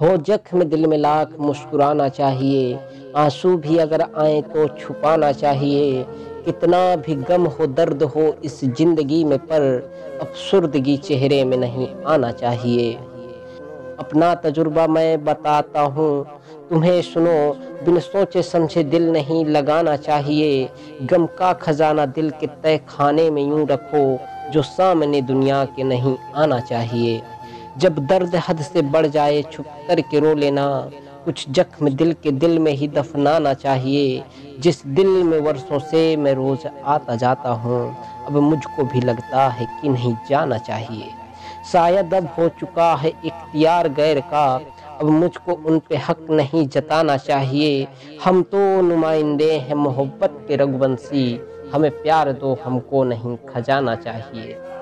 हो जख्म दिल में लाख मुस्कुराना चाहिए, आँसू भी अगर आए तो छुपाना चाहिए। कितना भी गम हो दर्द हो इस ज़िंदगी में पर अफसुर्दगी चेहरे में नहीं आना चाहिए। अपना तजुर्बा मैं बताता हूँ, तुम्हें सुनो, बिन सोचे समझे दिल नहीं लगाना चाहिए। गम का खजाना दिल के तय खाने में यूँ रखो, जो सामने दुनिया के नहीं आना चाहिए। जब दर्द हद से बढ़ जाए, छुप कर के रो लेना। कुछ जख्म दिल के दिल में ही दफनाना चाहिए। जिस दिल में वर्षों से मैं रोज आता जाता हूँ, अब मुझको भी लगता है कि नहीं जाना चाहिए। शायद अब हो चुका है इख्तियार गैर का, अब मुझको उन पे हक नहीं जताना चाहिए। हम तो नुमाइंदे हैं मोहब्बत के रघुवंशी, हमें प्यार दो हमको नहीं खजाना चाहिए।